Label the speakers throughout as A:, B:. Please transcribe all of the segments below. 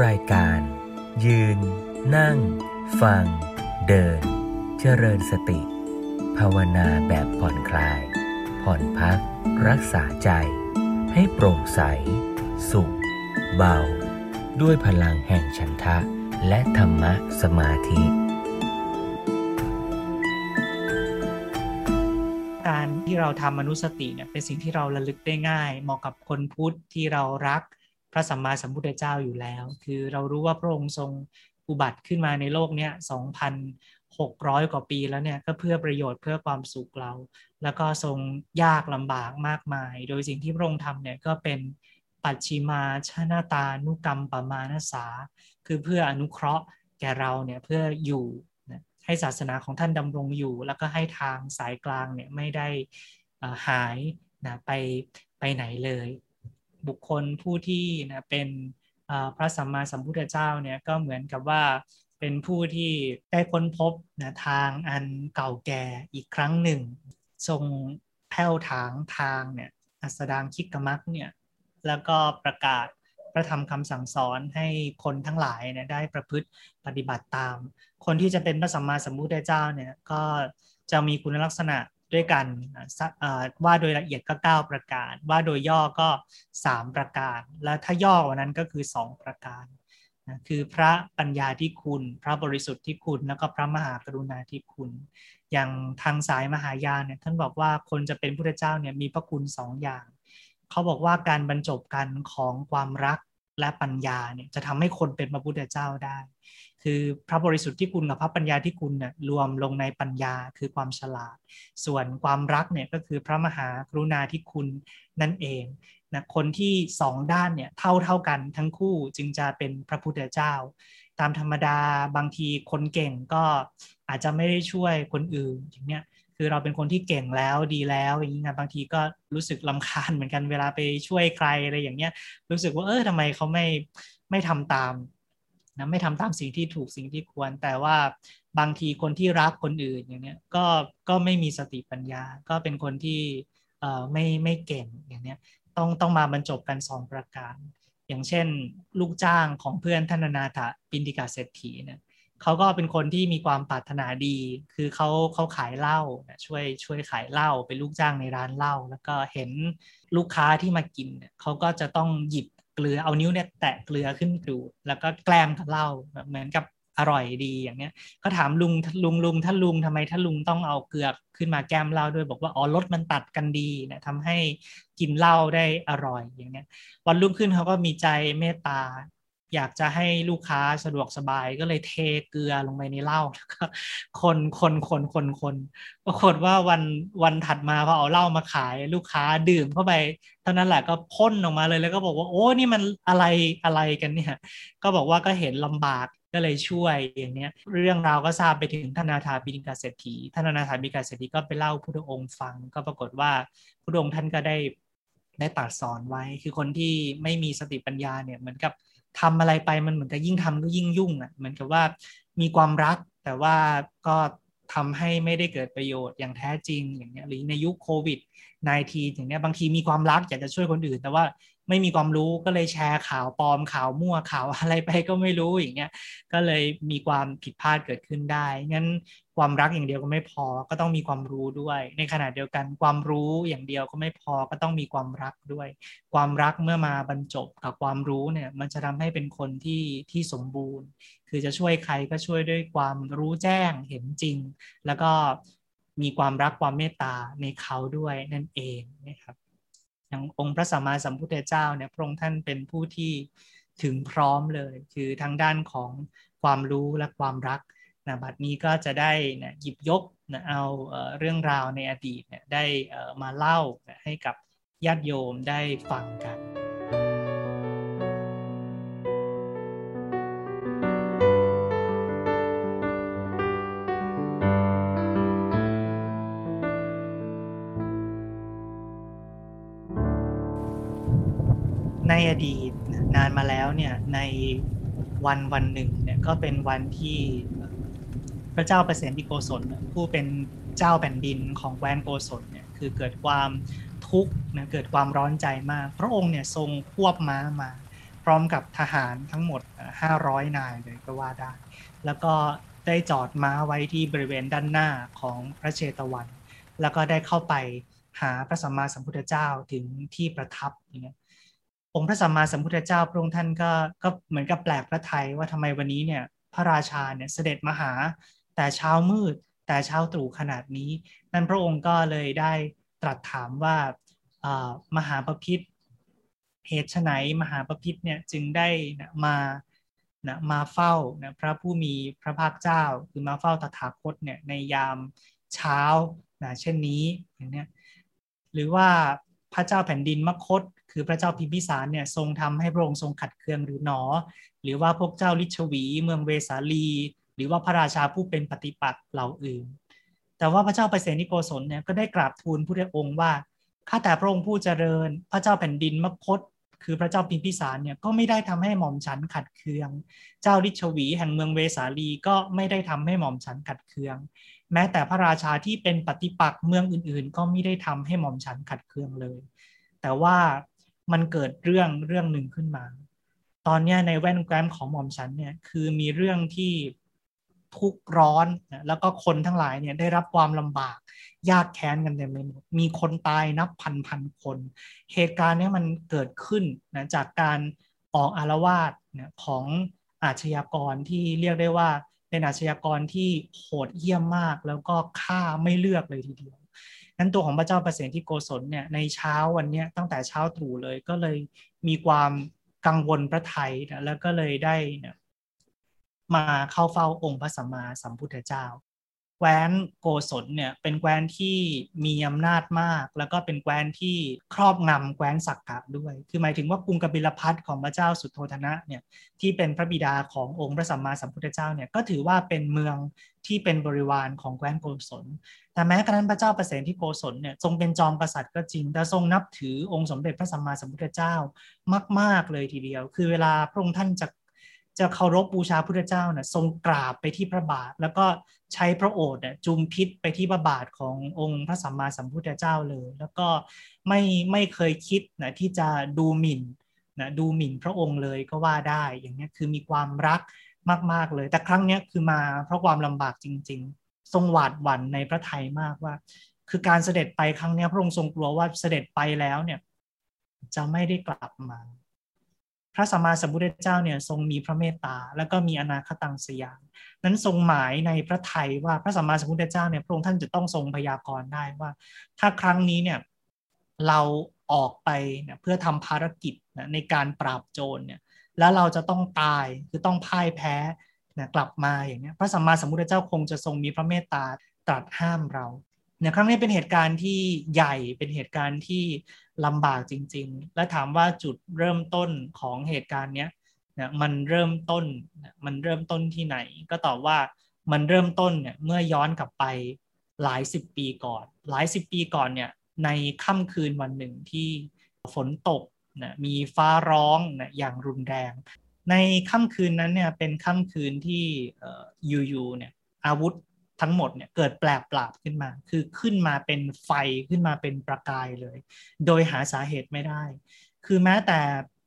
A: รายการ ยืน นั่ง ฟัง เดิน เจริญสติ ภาวนาแบบผ่อนคลาย ผ่อนพัก รักษาใจ ให้โปร่งใส สุข เบา ด้วยพลังแห่งฉันทะ และธรรมะสมาธิ
B: การที่เราทำมนุสติเนี่ยเป็นสิ่งที่เราระลึกได้ง่าย เหมาะกับคนพุทธที่เรารัก พระสัมมาสัมพุทธเจ้าอยู่แล้ว คือเรารู้ว่าพระองค์ทรงอุบัติขึ้นมาในโลกเนี้ย2,600กว่าปีแล้วเนี่ยก็เพื่อประโยชน์เพื่อความสุขเรา แล้วก็ทรงยากลำบากมากมาย โดยสิ่งที่พระองค์ทำเนี่ยก็เป็นปัจฉิมาชนาตานุกรรมปมาณสา คือเพื่ออนุเคราะห์แก่เราเนี่ยเพื่ออยู่ให้ศาสนาของท่านดำรงอยู่ แล้วก็ให้ทางสายกลางเนี่ยไม่ได้หายนะไปไปไหนเลย บุคคลผู้ที่นะเป็นพระสัมมาสัมพุทธเจ้าเนี่ยก็เหมือนกับว่าเป็นผู้ที่ได้ค้นพบนะทางอันเก่าแก่อีกครั้งหนึ่ง ทรงแผ้วถางทางเนี่ยอัสดางคิกกมักเนี่ยแล้วก็ประกาศพระธรรมคำสั่งสอนให้คนทั้งหลายเนี่ยได้ประพฤติปฏิบัติตาม คนที่จะเป็นพระสัมมาสัมพุทธเจ้าเนี่ยก็จะมีคุณลักษณะ ด้วยกันว่าโดยละเอียดก็ 9 ประการ ว่าโดยย่อก็ 3 ประการ และถ้าย่อกว่านั้นก็คือ 2 ประการนะคือพระปัญญาที่คุณ พระบริสุทธิ์ที่คุณ แล้วก็พระมหากรุณาที่คุณ อย่างทางสายมหายานเนี่ยท่านบอกว่าคนจะเป็นพุทธเจ้าเนี่ยมีพระคุณสองอย่าง เขาบอกว่าการบรรจบกันของความรักและปัญญาเนี่ยจะทำให้คนเป็นพระพุทธเจ้าได้ คือพระบริสุทธิ์ที่คุณกับพระปัญญาที่คุณเนี่ยรวมลงในปัญญาคือความฉลาด ส่วนความรักเนี่ยก็คือพระมหากรุณาที่คุณนั่นเองนะคนที่สองด้านเนี่ยเท่าเท่ากันทั้งคู่จึงจะเป็นพระพุทธเจ้า ตามธรรมดาบางทีคนเก่งก็อาจจะไม่ได้ช่วยคนอื่นอย่างเนี้ยคือเราเป็นคนที่เก่งแล้วดีแล้วอย่างนี้นะบางทีก็รู้สึกลำคาญเหมือนกันเวลาไปช่วยใครอะไรอย่างเงี้ยรู้สึกว่าเออทำไมเขาไม่ไม่ทำตาม นะไม่ทำตามสิ่งที่ถูกสิ่งที่ควร แต่ว่าบางทีคนที่รักคนอื่นอย่างเนี้ยก็ก็ไม่มีสติปัญญา ก็เป็นคนที่เอ่อไม่ไม่เก่งอย่างเนี้ยต้องต้องมาบรรจบกันสองประการ อย่างเช่น ลูกจ้างของเพื่อนท่านนาถปินดิกาเศรษฐีเนี่ยเขาก็เป็นคนที่มีความปรารถนาดี คือเขาเขาขายเหล้าช่วยช่วยขายเหล้าเป็นลูกจ้างในร้านเหล้าแล้วก็เห็นลูกค้าที่มากินเนี่ยเขาก็จะต้องหยิบ เกลือเอานิ้วเนี่ยแตะเกลือขึ้นดูแล้วก็แกล้มกับเหล้าแบบเหมือนกับอร่อยดีอย่างเนี้ย ก็ถามลุงลุงลุงท่านลุงทำไมท่านลุงต้องเอาเกลือขึ้นมาแก้มเหล้าด้วยบอกว่าอ๋อรสมันตัดกันดีนะทำให้กินเหล้าได้อร่อยอย่างเนี้ยวันรุ่งขึ้นเขาก็มีใจเมตตา อยากจะให้ลูกค้าสะดวกสบายก็เลยเทเกลือลงไปในเหล้าแล้วก็คนคนคนคนคนปรากฏว่าวันวันถัดมาพอเอาเหล้ามาขาย ลูกค้าดื่มเข้าไปเท่านั้นแหละก็พ่นออกมาเลยแล้วก็บอกว่าโอ้นี่มันอะไรอะไรกันเนี่ยก็บอกว่าก็เห็นลำบากก็เลยช่วยอย่างเนี้ยเรื่องราวก็ทราบไปถึงท่านนาถาบิณกาเศรษฐีท่านนาถาบิณกาเศรษฐีก็ไปเล่าพุทธองค์ฟัง ก็ปรากฏว่าพุทธองค์ท่านก็ได้ได้ตรัสสอนไว้คือคนที่ไม่มีสติปัญญาเนี่ยเหมือนกับ ทำอะไรไปมันเหมือนกับยิ่งทำก็ยิ่งยุ่งอะเหมือนกับว่ามีความรักแต่ว่าก็ทำให้ไม่ได้เกิดประโยชน์อย่างแท้จริงอย่างเงี้ยหรือในยุคโควิด -19 อย่างเงี้ยบางทีมีความรักอยากจะช่วยคนอื่น แต่ว่า ไม่มีความรู้ก็เลยแชร์ข่าวปลอมข่าวมั่วข่าวอะไรไปก็ไม่รู้อย่างเงี้ยก็เลยมีความผิดพลาดเกิดขึ้นได้ งั้นความรักอย่างเดียวก็ไม่พอก็ต้องมีความรู้ด้วย ในขณะเดียวกันความรู้อย่างเดียวก็ไม่พอก็ต้องมีความรักด้วย ความรักเมื่อมาบรรจบกับความรู้เนี่ยมันจะทำให้เป็นคนที่ที่สมบูรณ์ คือจะช่วยใครก็ช่วยด้วยความรู้แจ้งเห็นจริง แล้วก็มีความรักความเมตตาในเขาด้วยนั่นเองนะครับ อย่างองค์พระสัมมาสัมพุทธเจ้าเนี่ยพระองค์ท่านเป็นผู้ที่ถึงพร้อมเลย คือทางด้านของความรู้และความรักนะบัดนี้ก็จะได้นะหยิบยกนะเอาเรื่องราวในอดีตเนี่ยได้มาเล่าให้กับญาติโยมได้ฟังกัน ในอดีตนานมาแล้วเนี่ยในวันวันหนึ่งเนี่ยก็เป็นวันที่พระเจ้าเปรตที่โกศลผู้เป็นเจ้าแผ่นดินของแคว้นโกศลเนี่ยคือเกิดความทุกข์นะเกิดความร้อนใจมาก พระองค์เนี่ยทรงควบม้ามา พร้อมกับทหารทั้งหมด 500 นายเลยก็ว่าได้ แล้วก็ได้จอดม้าไว้ที่บริเวณด้านหน้าของพระเชตวัน แล้วก็ได้เข้าไปหาพระสัมมาสัมพุทธเจ้าถึงที่ประทับอย่างเงี้ย องค์พระสัมมาสัมพุทธเจ้าพระองค์ท่านก็ก็เหมือนกับแปลกพระไทยว่าทำไมวันนี้เนี่ยพระราชาเนี่ยเสด็จมาหา แต่เช้ามืด แต่เช้าตรู่ขนาดนี้ นั่นพระองค์ก็เลยได้ตรัสถามว่ามหาปพิธเหตุไนมหาปพิธเนี่ยจึงได้นะมานะมาเฝ้านะพระผู้มีพระภาคเจ้า คือมาเฝ้าตถาคตเนี่ยในยามเช้านะเช่นนี้อย่างเนี้ยหรือว่าพระเจ้าแผ่นดินมคต คือพระเจ้าพิมพิสารเนี่ยทรงทำให้พระองค์ทรงขัดเคืองหรือหนอ หรือว่าพวกเจ้าลิชวี เมืองเวสาลี หรือว่าพระราชาผู้เป็นปฏิปักษ์เหล่าอื่น แต่ว่าพระเจ้าเปรตนิโกศลเนี่ยก็ได้กราบทูลพระองค์ว่าข้าแต่พระองค์ผู้เจริญ พระเจ้าแผ่นดินมคต คือพระเจ้าพิมพิสารเนี่ยก็ไม่ได้ทำให้หม่อมฉันขัดเคือง เจ้าลิชวีแห่งเมืองเวสาลีก็ไม่ได้ทำให้หม่อมฉันขัดเคือง แม้แต่พระราชาที่เป็นปฏิปักษ์เมืองอื่นๆ ก็ไม่ได้ทำให้หม่อมฉันขัดเคืองเลย แต่ว่า มันเกิดเรื่องเรื่องหนึ่งขึ้นมา ตอนนี้ในแว่นแกรมของหม่อมฉันเนี่ยคือมีเรื่องที่ทุกร้อนแล้วก็คนทั้งหลายเนี่ยได้รับความลำบาก ยากแค้นกันเต็มไปหมดมีคนตายนับพันพันคน เหตุการณ์นี้มันเกิดขึ้นนะจากการออกอารวาสของอาชญากรที่เรียกได้ว่าเป็นอาชญากรที่โหดเยี่ยมมาก แล้วก็ฆ่าไม่เลือกเลยทีเดียว นั้นตัวของพระเจ้าประเสนที่โกศลเนี่ยในเช้าวันนี้ตั้งแต่เช้าตรู่เลยก็เลยมีความกังวลพระไทยนะแล้วก็เลยได้มาเข้าเฝ้าองค์พระสัมมาสัมพุทธเจ้า แคว้นโกศลเนี่ยเป็นแคว้นที่มีอำนาจมาก แล้วก็เป็นแคว้นที่ครอบงำแคว้นสักกะด้วย คือหมายถึงว่ากรุงกบิลพัทของพระเจ้าสุโธธนะเนี่ยที่เป็นพระบิดาขององค์พระสัมมาสัมพุทธเจ้าเนี่ยก็ถือว่าเป็นเมืองที่เป็นบริวารของแคว้นโกศล แต่แม้กระนั้นพระเจ้าประเสริฐที่โกศลเนี่ยทรงเป็นจอมกษัตริย์ก็จริง แต่ทรงนับถือองค์สมเด็จพระสัมมาสัมพุทธเจ้ามาก ๆเลยทีเดียว คือเวลาพระองค์ท่านจะ จะเคารพบูชาพุทธเจ้าเนี่ยทรงกราบไปที่พระบาท แล้วก็ใช้พระโอษฐ์จุมพิษไปที่พระบาทขององค์พระสัมมาสัมพุทธเจ้าเลย แล้วก็ไม่ไม่เคยคิดนะที่จะดูหมิ่นนะดูหมิ่นพระองค์เลยก็ว่าได้ อย่างนี้คือมีความรักมาก ๆเลย แต่ครั้งนี้คือมาเพราะความลำบากจริง ๆ ทรงหวาดหวั่นในพระไทยมากว่า คือการเสด็จไปครั้งนี้พระองค์ทรงกลัวว่าเสด็จไปแล้วเนี่ยจะไม่ได้กลับมา พระสัมมาสัมพุทธเจ้าเนี่ยทรงมีพระเมตตา แล้วก็มีอนาคตังสยามนั้นทรงหมายในพระไทยว่าพระสัมมาสัมพุทธเจ้าเนี่ยพระองค์ท่านจะต้องทรงพยากรณ์ได้ว่า ถ้าครั้งนี้เนี่ยเราออกไปเนี่ยเพื่อทำภารกิจนะในการปราบโจรเนี่ยแล้วเราจะต้องตายคือต้องพ่ายแพ้นะกลับมาอย่างนี้พระสัมมาสัมพุทธเจ้าคงจะทรงมีพระเมตตาตรัสห้ามเราเนี่ยครั้งนี้เป็นเหตุการณ์ที่ใหญ่เป็นเหตุการณ์ที่ ลำบากจริง ๆ และถามว่าจุดเริ่มต้นของเหตุการณ์เนี้ยนี่ยมันเริ่มต้นมันเริ่มต้นที่ไหน ก็ตอบว่ามันเริ่มต้นเนี่ยเมื่อย้อนกลับไปหลายสิบปีก่อน หลายสิบปีก่อนเนี่ยในค่ำคืนวันหนึ่งที่ฝนตกนะมีฟ้าร้องนะอย่างรุนแรง ในค่ำคืนนั้นเนี่ยเป็นค่ำคืนที่อยู่ๆเนี่ยอาวุธ ทั้งหมดเนี่ยเกิดแปลกปราบขึ้นมา คือขึ้นมาเป็นไฟขึ้นมาเป็นประกายเลย โดยหาสาเหตุไม่ได้ คือแม้แต่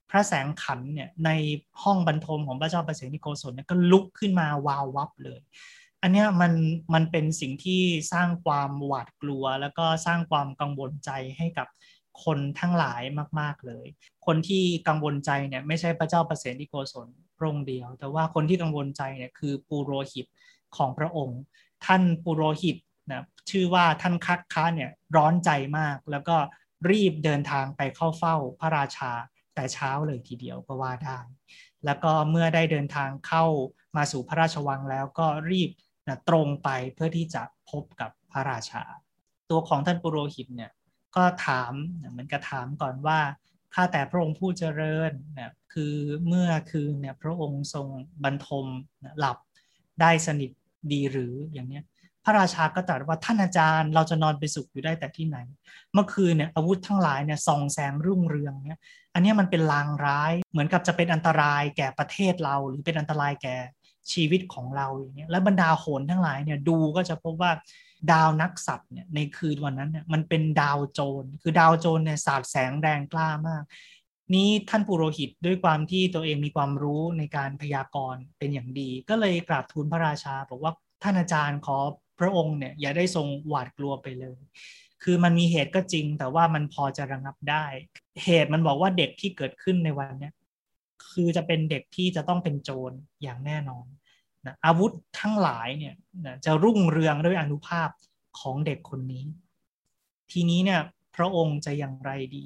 B: พระแสงขันเนี่ยในห้องบรรทมของพระเจ้าประเสนิโกศลเนี่ยก็ลุกขึ้นมาวาววับเลย อันนี้มันมันเป็นสิ่งที่สร้างความหวาดกลัว แล้วก็สร้างความกังวลใจให้กับคนทั้งหลายมาก ๆ เลย คนที่กังวลใจเนี่ยไม่ใช่พระเจ้าประเสนิโกศลพระองค์เดียว แต่ว่าคนที่กังวลใจเนี่ยคือปูโรหิตของพระองค์ ท่านปุโรหิตนะชื่อว่าท่านคักค้าเนี่ยร้อนใจมาก แล้วก็รีบเดินทางไปเข้าเฝ้าพระราชาแต่เช้าเลยทีเดียวก็ว่าได้ แล้วก็เมื่อได้เดินทางเข้ามาสู่พระราชวังแล้วก็รีบนะตรงไปเพื่อที่จะพบกับพระราชา ตัวของท่านปุโรหิตเนี่ยก็ถามเหมือนกับถามก่อนว่าข้าแต่พระองค์ผู้เจริญนะคือเมื่อคืนเนี่ยพระองค์ทรงบรรทมหลับได้สนิท ดีหรืออย่างเนี้ยพระราชาก็ตรัสว่าท่านอาจารย์เราจะนอนไปสุขอยู่ได้แต่ที่ไหน เมื่อคืนเนี่ยอาวุธทั้งหลายเนี่ยส่องแสงรุ่งเรืองเนี่ยอันนี้มันเป็นลางร้ายเหมือนกับจะเป็นอันตรายแก่ประเทศเรา หรือเป็นอันตรายแก่ชีวิตของเราอย่างเงี้ยและบรรดาโหนทั้งหลายเนี่ยดูก็จะพบว่าดาวนักสัตว์เนี่ยในคืนวันนั้นเนี่ยมันเป็นดาวโจรคือดาวโจรเนี่ยสาดแสงแรงกล้ามาก นี้ท่านปุโรหิตด้วยความที่ตัวเองมีความรู้ในการพยากรณ์เป็นอย่างดี ก็เลยกราบทูลพระราชา บอกว่าท่านอาจารย์ขอพระองค์เนี่ยอย่าได้ทรงหวาดกลัวไปเลย คือมันมีเหตุก็จริง แต่ว่ามันพอจะระงับได้ เหตุมันบอกว่าเด็กที่เกิดขึ้นในวันนี้คือจะเป็นเด็กที่จะต้องเป็นโจรอย่างแน่นอนนะอาวุธทั้งหลายเนี่ยนะจะรุ่งเรืองด้วยอนุภาพของเด็กคนนี้ ทีนี้เนี่ยพระองค์จะอย่างไรดี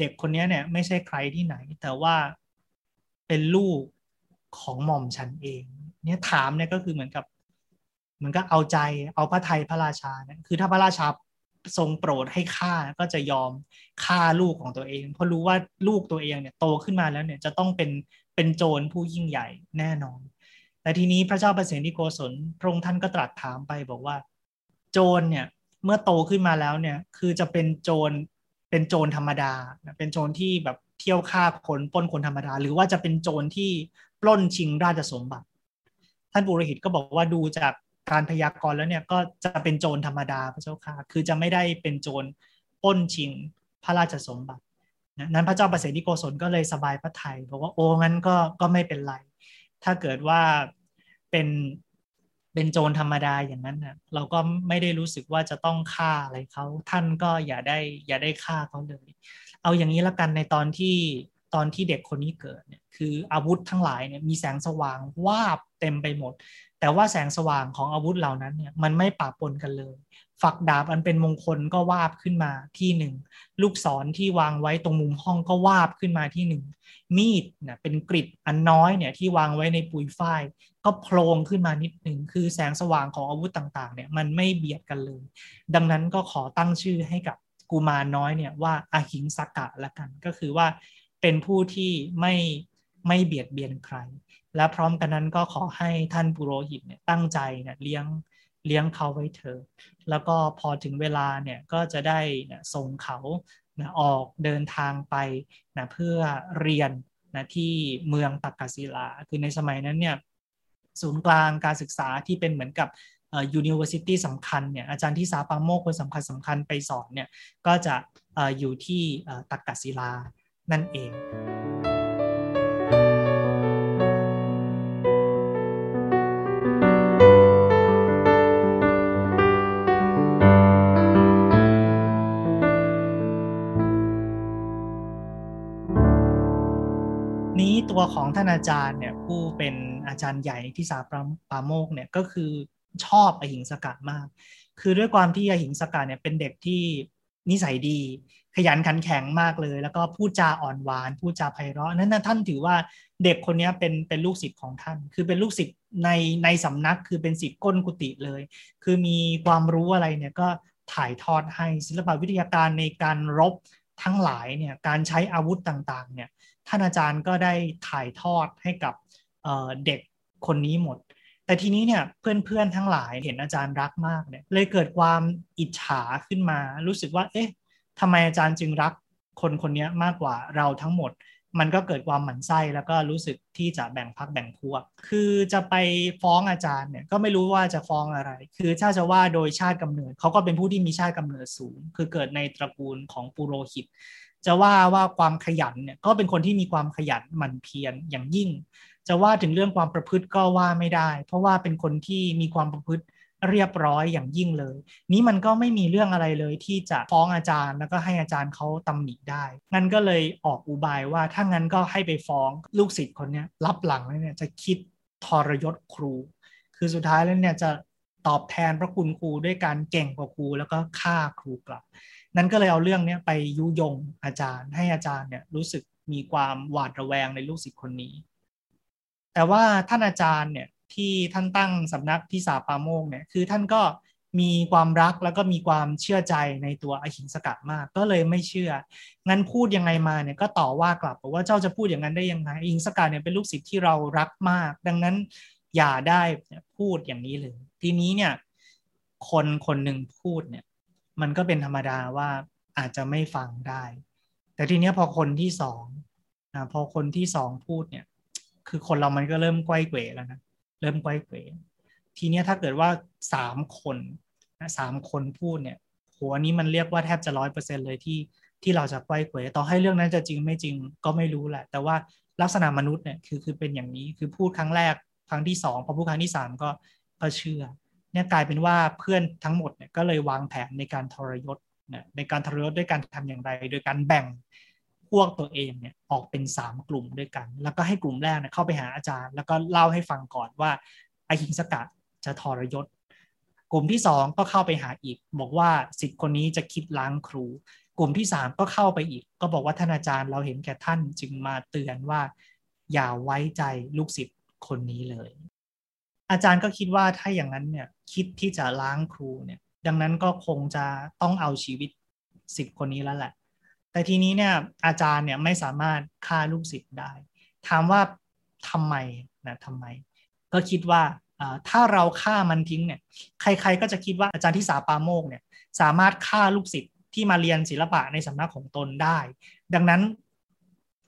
B: เด็กคนนี้เนี่ยไม่ใช่ใครที่ไหน แต่ว่าเป็นลูกของหม่อมฉันเอง เนี่ยถามเนี่ยก็คือเหมือนกับเหมือนก็เอาใจเอาพระไทยพระราชาเนี่ยคือถ้าพระราชาทรงโปรดให้ฆ่าก็จะยอมฆ่าลูกของตัวเอง เพราะรู้ว่าลูกตัวเองเนี่ยโตขึ้นมาแล้วเนี่ยจะต้องเป็นเป็นโจรผู้ยิ่งใหญ่แน่นอน แต่ทีนี้พระเจ้าประเสนิโกศลพระองค์ท่านก็ตรัสถามไปบอกว่า โจรเนี่ยเมื่อโตขึ้นมาแล้วเนี่ยคือจะเป็นโจร เป็นโจรธรรมดา เป็นโจรที่แบบเที่ยวฆ่าคนปล้นคนธรรมดา หรือว่าจะเป็นโจรที่ปล้นชิงราชสมบัติ ท่านปุโรหิตก็บอกว่าดูจากการพยากรณ์แล้วเนี่ยก็จะเป็นโจรธรรมดาพระเจ้าค่ะ คือจะไม่ได้เป็นโจรปล้นชิงพระราชสมบัติ นั้นพระเจ้าประเสริโกศลก็เลยสบายพระทยัยบอกว่าโอ้งั้นก็ก็ไม่เป็นไร ถ้าเกิดว่าเป็น เป็นโจรธรรมดาอย่างนั้นนะเราก็ไม่ได้รู้สึกว่าจะต้องฆ่าอะไรเขาท่านก็อย่าได้อย่าได้ฆ่าเขาเลย เอาอย่างนี้ละกันในตอนที่ตอนที่เด็กคนนี้เกิดเนี่ยคืออาวุธทั้งหลายเนี่ยมีแสงสว่างวาบเต็มไปหมด แต่ว่าแสงสว่างของอาวุธเหล่านั้นเนี่ยมันไม่ปะปนกันเลย ฝักดาบอันเป็นมงคลก็วาบขึ้นมาที่หนึ่ง ลูกศรที่วางไว้ตรงมุมห้องก็วาบขึ้นมาที่หนึ่ง มีดเนี่ยเป็นกริดอันน้อยเนี่ยที่วางไว้ในปุยฝ้าย ก็โผล่ขึ้นมานิดหนึ่ง คือแสงสว่างของอาวุธต่างๆเนี่ยมันไม่เบียดกันเลย ดังนั้นก็ขอตั้งชื่อให้กับกุมารน้อยเนี่ยว่าอาหิงสกะละกัน ก็คือว่าเป็นผู้ที่ไม่ไม่เบียดเบียนใคร และพร้อมกันนั้นก็ขอให้ท่านปุโรหิตเนี่ยตั้งใจเนี่ยเลี้ยง เลี้ยงเขาไว้เถอะแล้วก็พอถึงเวลาเนี่ยก็จะได้นะส่งเขานะออกเดินทางไปนะเพื่อเรียนนะที่เมืองตักกศิลา คือในสมัยนั้นเนี่ยศูนย์กลางการศึกษาที่เป็นเหมือนกับ university สำคัญเนี่ยอาจารย์ทิศาปาโมกข์คนสำคัญสำคัญไปสอนเนี่ยก็จะออยู่ที่ตักกศิลานั่นเอง ตัวของท่านอาจารย์เนี่ยผู้เป็นอาจารย์ใหญ่ที่สาปปาโมกเนี่ยก็คือชอบอหิงสกะมาก คือด้วยความที่อหิงสกะเนี่ยเป็นเด็กที่นิสัยดี ขยันขันแข็งมากเลย แล้วก็พูดจาอ่อนหวาน พูดจาไพเราะนั้นนะท่านถือว่าเด็กคนนี้เป็นเป็นลูกศิษย์ของท่าน คือเป็นลูกศิษย์ในในสำนักคือเป็นศิษย์ก้นกุฏิเลย คือมีความรู้อะไรเนี่ยก็ถ่ายทอดให้ศิลปวิทยาการในการรบทั้งหลายเนี่ยการใช้อาวุธต่างๆเนี่ย ท่านอาจารย์ก็ได้ถ่ายทอดให้กับเด็กคนนี้หมด แต่ทีนี้เนี่ยเพื่อนๆทั้งหลายเห็นอาจารย์รักมากเนี่ยเลยเกิดความอิจฉาขึ้นมา รู้สึกว่า เอ๊ะทำไมอาจารย์จึงรักคนคนนี้มากกว่าเราทั้งหมด มันก็เกิดความหมั่นไส้แล้วก็รู้สึกที่จะแบ่งพักแบ่งพวก คือจะไปฟ้องอาจารย์เนี่ยก็ไม่รู้ว่าจะฟ้องอะไร คือถ้าจะว่าโดยชาติกำเนิดเขาก็เป็นผู้ที่มีชาติกำเนิดสูง คือเกิดในตระกูลของปุโรหิต จะว่าว่าความขยันเนี่ยก็เป็นคนที่มีความขยันหมั่นเพียรอย่างยิ่ง จะว่าถึงเรื่องความประพฤติก็ว่าไม่ได้ เพราะว่าเป็นคนที่มีความประพฤติเรียบร้อยอย่างยิ่งเลย นี้มันก็ไม่มีเรื่องอะไรเลยที่จะฟ้องอาจารย์ แล้วก็ให้อาจารย์เขาตำหนิได้งั้นก็เลยออกอุบายว่าถ้างั้นก็ให้ไปฟ้องลูกศิษย์คนนี้รับหลังแล้วเนี่ยจะคิดทรยศครู คือสุดท้ายแล้วเนี่ยจะตอบแทนพระคุณครูด้วยการเก่งกว่าครูแล้วก็ฆ่าครูกลับ นั้นก็เลยเอาเรื่องนี้ไปยุยงอาจารย์ ให้อาจารย์เนี่ยรู้สึกมีความหวาดระแวงในลูกศิษย์คนนี้ แต่ว่าท่านอาจารย์เนี่ยที่ท่านตั้งสำนักที่สาปาโมกเนี่ยคือท่านก็มีความรักแล้วก็มีความเชื่อใจในตัวอหิงสกัดมาก ก็เลยไม่เชื่อ งั้นพูดยังไงมาเนี่ยก็ต่อว่ากลับบอกว่าเจ้าจะพูดอย่างนั้นได้ยังไงอหิงสกัดเนี่ยเป็นลูกศิษย์ที่เรารักมาก ดังนั้นอย่าได้พูดอย่างนี้เลย ทีนี้เนี่ยคนคนหนึ่งพูดเนี่ย มันก็เป็นธรรมดาว่าอาจจะไม่ฟังได้ แต่ทีนี้พอคนที่สองนะพอคนที่สองพูดเนี่ย คือคนเรามันก็เริ่มก้อยเกวแล้วนะเริ่มก้อยเกวทีนี้ถ้าเกิดว่าสามคนนะสามคนพูดเนี่ยหัวนี้มันเรียกว่าแทบจะร้อยเปอร์เซ็นเลยที่ที่เราจะไกวเขวต่อให้เรื่องนั้นจะจริงไม่จริงก็ไม่รู้แหละ แต่ว่าลักษณะมนุษย์เนี่ยคือคือเป็นอย่างนี้คือพูดครั้งแรกครั้งที่สองพอพูดครั้งที่สามก็ก็เชื่อ เนี่ยกลายเป็นว่าเพื่อนทั้งหมดเนี่ยก็เลยวางแผนในการทรยศเนี่ยในการทรยศด้วยการทำอย่างไร โดยการแบ่งพวกตัวเองเนี่ยออกเป็นสามกลุ่มด้วยกัน แล้วก็ให้กลุ่มแรกเนี่ยเข้าไปหาอาจารย์ แล้วก็เล่าให้ฟังก่อนว่าไอหิงสกัดจะทรยศ กลุ่มที่สองก็เข้าไปหาอีก บอกว่าสิทธิ์คนนี้จะคิดล้างครู กลุ่มที่สามก็เข้าไปอีก ก็บอกว่าท่านอาจารย์เราเห็นแก่ท่านจึงมาเตือนว่า อย่าไว้ใจลูกศิษย์คนนี้เลย อาจารย์ก็คิดว่าถ้าอย่างนั้นเนี่ยคิดที่จะล้างครูเนี่ยดังนั้นก็คงจะต้องเอาชีวิตศิษย์คนนี้แล้วแหละ แต่ทีนี้เนี่ยอาจารย์เนี่ยไม่สามารถฆ่าลูกศิษย์ได้ ถามว่าทำไมนะทำไม ก็คิดว่าถ้าเราฆ่ามันทิ้งเนี่ยใคร ๆ ก็จะคิดว่าอาจารย์ที่สาปาโมกเนี่ยสามารถฆ่าลูกศิษย์ที่มาเรียนศิลปะในสำนักของตนได้ ดังนั้น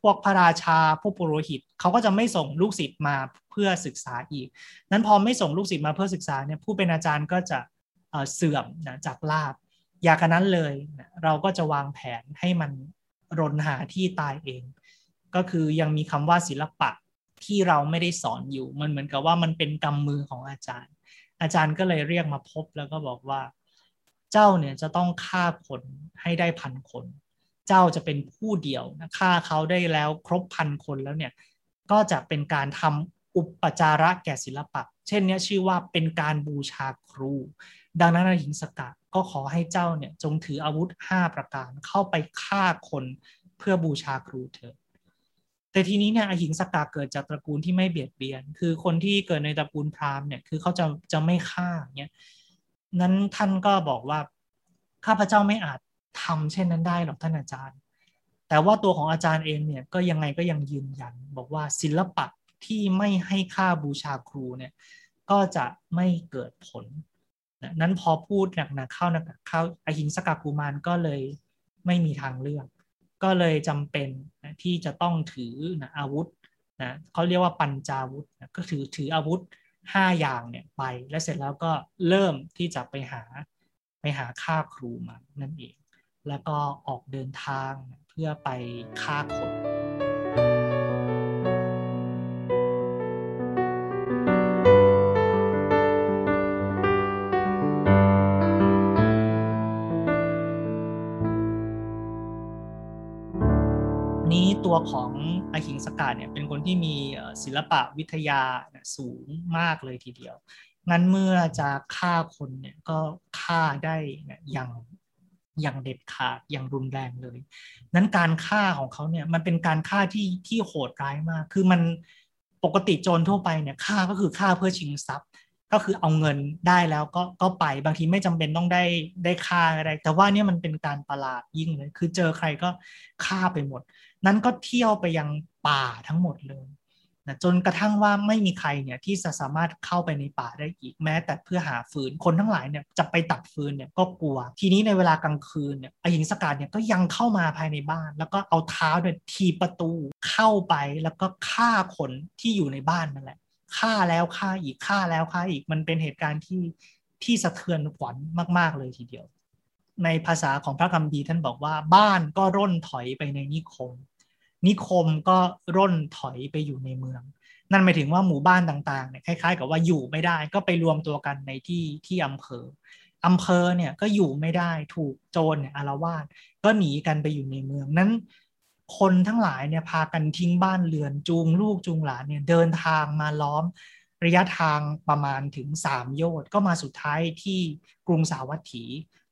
B: พวกพระราชาพวกปุโรหิตเขาก็จะไม่ส่งลูกศิษย์มาเพื่อศึกษาอีก นั้นพอไม่ส่งลูกศิษย์มาเพื่อศึกษาเนี่ยผู้เป็นอาจารย์ก็จะเสื่อมนะจากลาบอยากนั้นเลยเราก็จะวางแผนให้มันรนหาที่ตายเอง ก็คือยังมีคำว่าศิลปะที่เราไม่ได้สอนอยู่ มันเหมือนกับว่ามันเป็นกำมือของอาจารย์ อาจารย์ก็เลยเรียกมาพบแล้วก็บอกว่า เจ้าเนี่ยจะต้องฆ่าคนให้ได้พันคน เจ้าจะเป็นผู้เดียวฆ่าเขาได้แล้วครบพันคนแล้วเนี่ยก็จะเป็นการทำอุปจาระแก่ศิลปะ เช่นนี้ชื่อว่าเป็นการบูชาครู ดังนั้นหิงสกัดก็ขอให้เจ้าเนี่ยจงถืออาวุธ 5 ประการเข้าไปฆ่าคนเพื่อบูชาครูเถิดแต่ทีนี้เนี่ยอหิงสกาเกิดจากตระกูลที่ไม่เบียดเบียน คือคนที่เกิดในตระกูลพราหมณ์เนี่ยคือเขาจะจะไม่ฆ่าเนี่ยนั้นท่านก็บอกว่าข้าพเจ้าไม่อาจ ทำเช่นนั้นได้หรอกท่านอาจารย์ แต่ว่าตัวของอาจารย์เองเนี่ยก็ยังไงก็ยังยืนยัน บอกว่าศิลปะที่ไม่ให้ค่าบูชาครูเนี่ยก็จะไม่เกิดผลนั้นพอพูดหนักๆเข้านะเข้าอหิงสกากุมารก็เลยไม่มีทางเลือก ก็เลยจำเป็นนะที่จะต้องถือนะอาวุธนะเขาเรียกว่าปัญจาวุธนะก็ถือถืออาวุธห้าอย่างเนี่ยไป แล้วเสร็จแล้วก็เริ่มที่จะไปหาไปหาฆ่าครูมานั่นเอง แล้วก็ออกเดินทางเพื่อไปฆ่าคนนี่ตัวของอหิงสกาเนี่ยเป็นคนที่มีศิลปะวิทยาสูงมากเลยทีเดียว งั้นเมื่อจะฆ่าคนเนี่ยก็ฆ่าได้อย่าง อย่างเด็ดขาดอย่างรุนแรงเลย นั้นการฆ่าของเขาเนี่ยมันเป็นการฆ่าที่ที่โหดร้ายมาก คือมันปกติโจรทั่วไปเนี่ยฆ่าก็คือฆ่าเพื่อชิงทรัพย์ ก็คือเอาเงินได้แล้วก็ก็ไปบางทีไม่จำเป็นต้องได้ได้ฆ่าอะไร แต่ว่าเนี่ยมันเป็นการประหลาดยิ่งเลย คือเจอใครก็ฆ่าไปหมด นั้นก็เที่ยวไปยังป่าทั้งหมดเลย นะจนกระทั่งว่าไม่มีใครเนี่ยที่จะสามารถเข้าไปในป่าได้อีกแม้ แต่เพื่อหาฟืนคนทั้งหลายเนี่ยจะไปตัดฟืนเนี่ยก็กลัว ทีนี้ในเวลากลางคืนเนี่ยอหิงสกาดเนี่ยก็ยังเข้ามาภายในบ้าน แล้วก็เอาเท้าเนี่ยทีประตูเข้าไปแล้วก็ฆ่าคนที่อยู่ในบ้านนั่นแหละฆ่าแล้วฆ่าอีกฆ่าแล้วฆ่าอีกมันเป็นเหตุการณ์ที่ที่สะเทือนขวัญมาก ๆ เลยทีเดียว ในภาษาของพระคัมภีร์ท่านบอกว่าบ้านก็ร่นถอยไปในนิคม นิคมก็ร่นถอยไปอยู่ในเมือง นั่นหมายถึงว่าหมู่บ้านต่างๆเนี่ยคล้าย ๆ กับว่าอยู่ไม่ได้ก็ไปรวมตัวกันในที่ที่อำเภออำเภอเนี่ยก็อยู่ไม่ได้ถูกโจรเนี่ยอารวาสก็หนีกันไปอยู่ในเมืองนั้น คนทั้งหลายเนี่ยพากันทิ้งบ้านเรือนจูงลูกจูงหลานเนี่ยเดินทางมาล้อมระยะทางประมาณถึงสามโยชน์ก็มาสุดท้ายที่กรุงสาวัตถี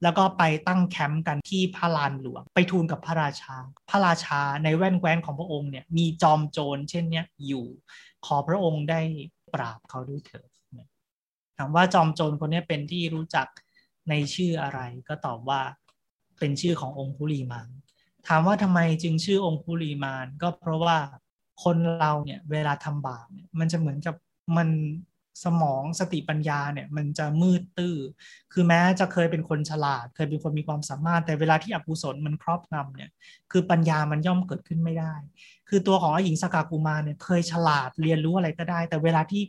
B: แล้วก็ไปตั้งแคมป์กันที่พระลานหลวง ไปทูลกับพระราชา พระราชาในแว่นแคว้นของพระองค์เนี่ยมีจอมโจรเช่นเนี้ยอยู่ ขอพระองค์ได้ปราบเขาด้วยเถิดถามว่าจอมโจรคนนี้เป็นที่รู้จักในชื่ออะไร ก็ตอบว่าเป็นชื่อขององค์คุลีมาน ถามว่าทำไมจึงชื่อองค์คุลีมาน ก็เพราะว่าคนเราเนี่ยเวลาทำบาปเนี่ยมันจะเหมือนกับมัน สมองสติปัญญาเนี่ยมันจะมืดตื้อ คือแม้จะเคยเป็นคนฉลาด เคยเป็นคนมีความสามารถ แต่เวลาที่อกุศลมันครอบงำเนี่ย คือปัญญามันย่อมเกิดขึ้นไม่ได้ คือตัวของอหญิงสกากูมาเนี่ยเคยฉลาดเรียนรู้อะไรก็ได้ แต่เวลาที่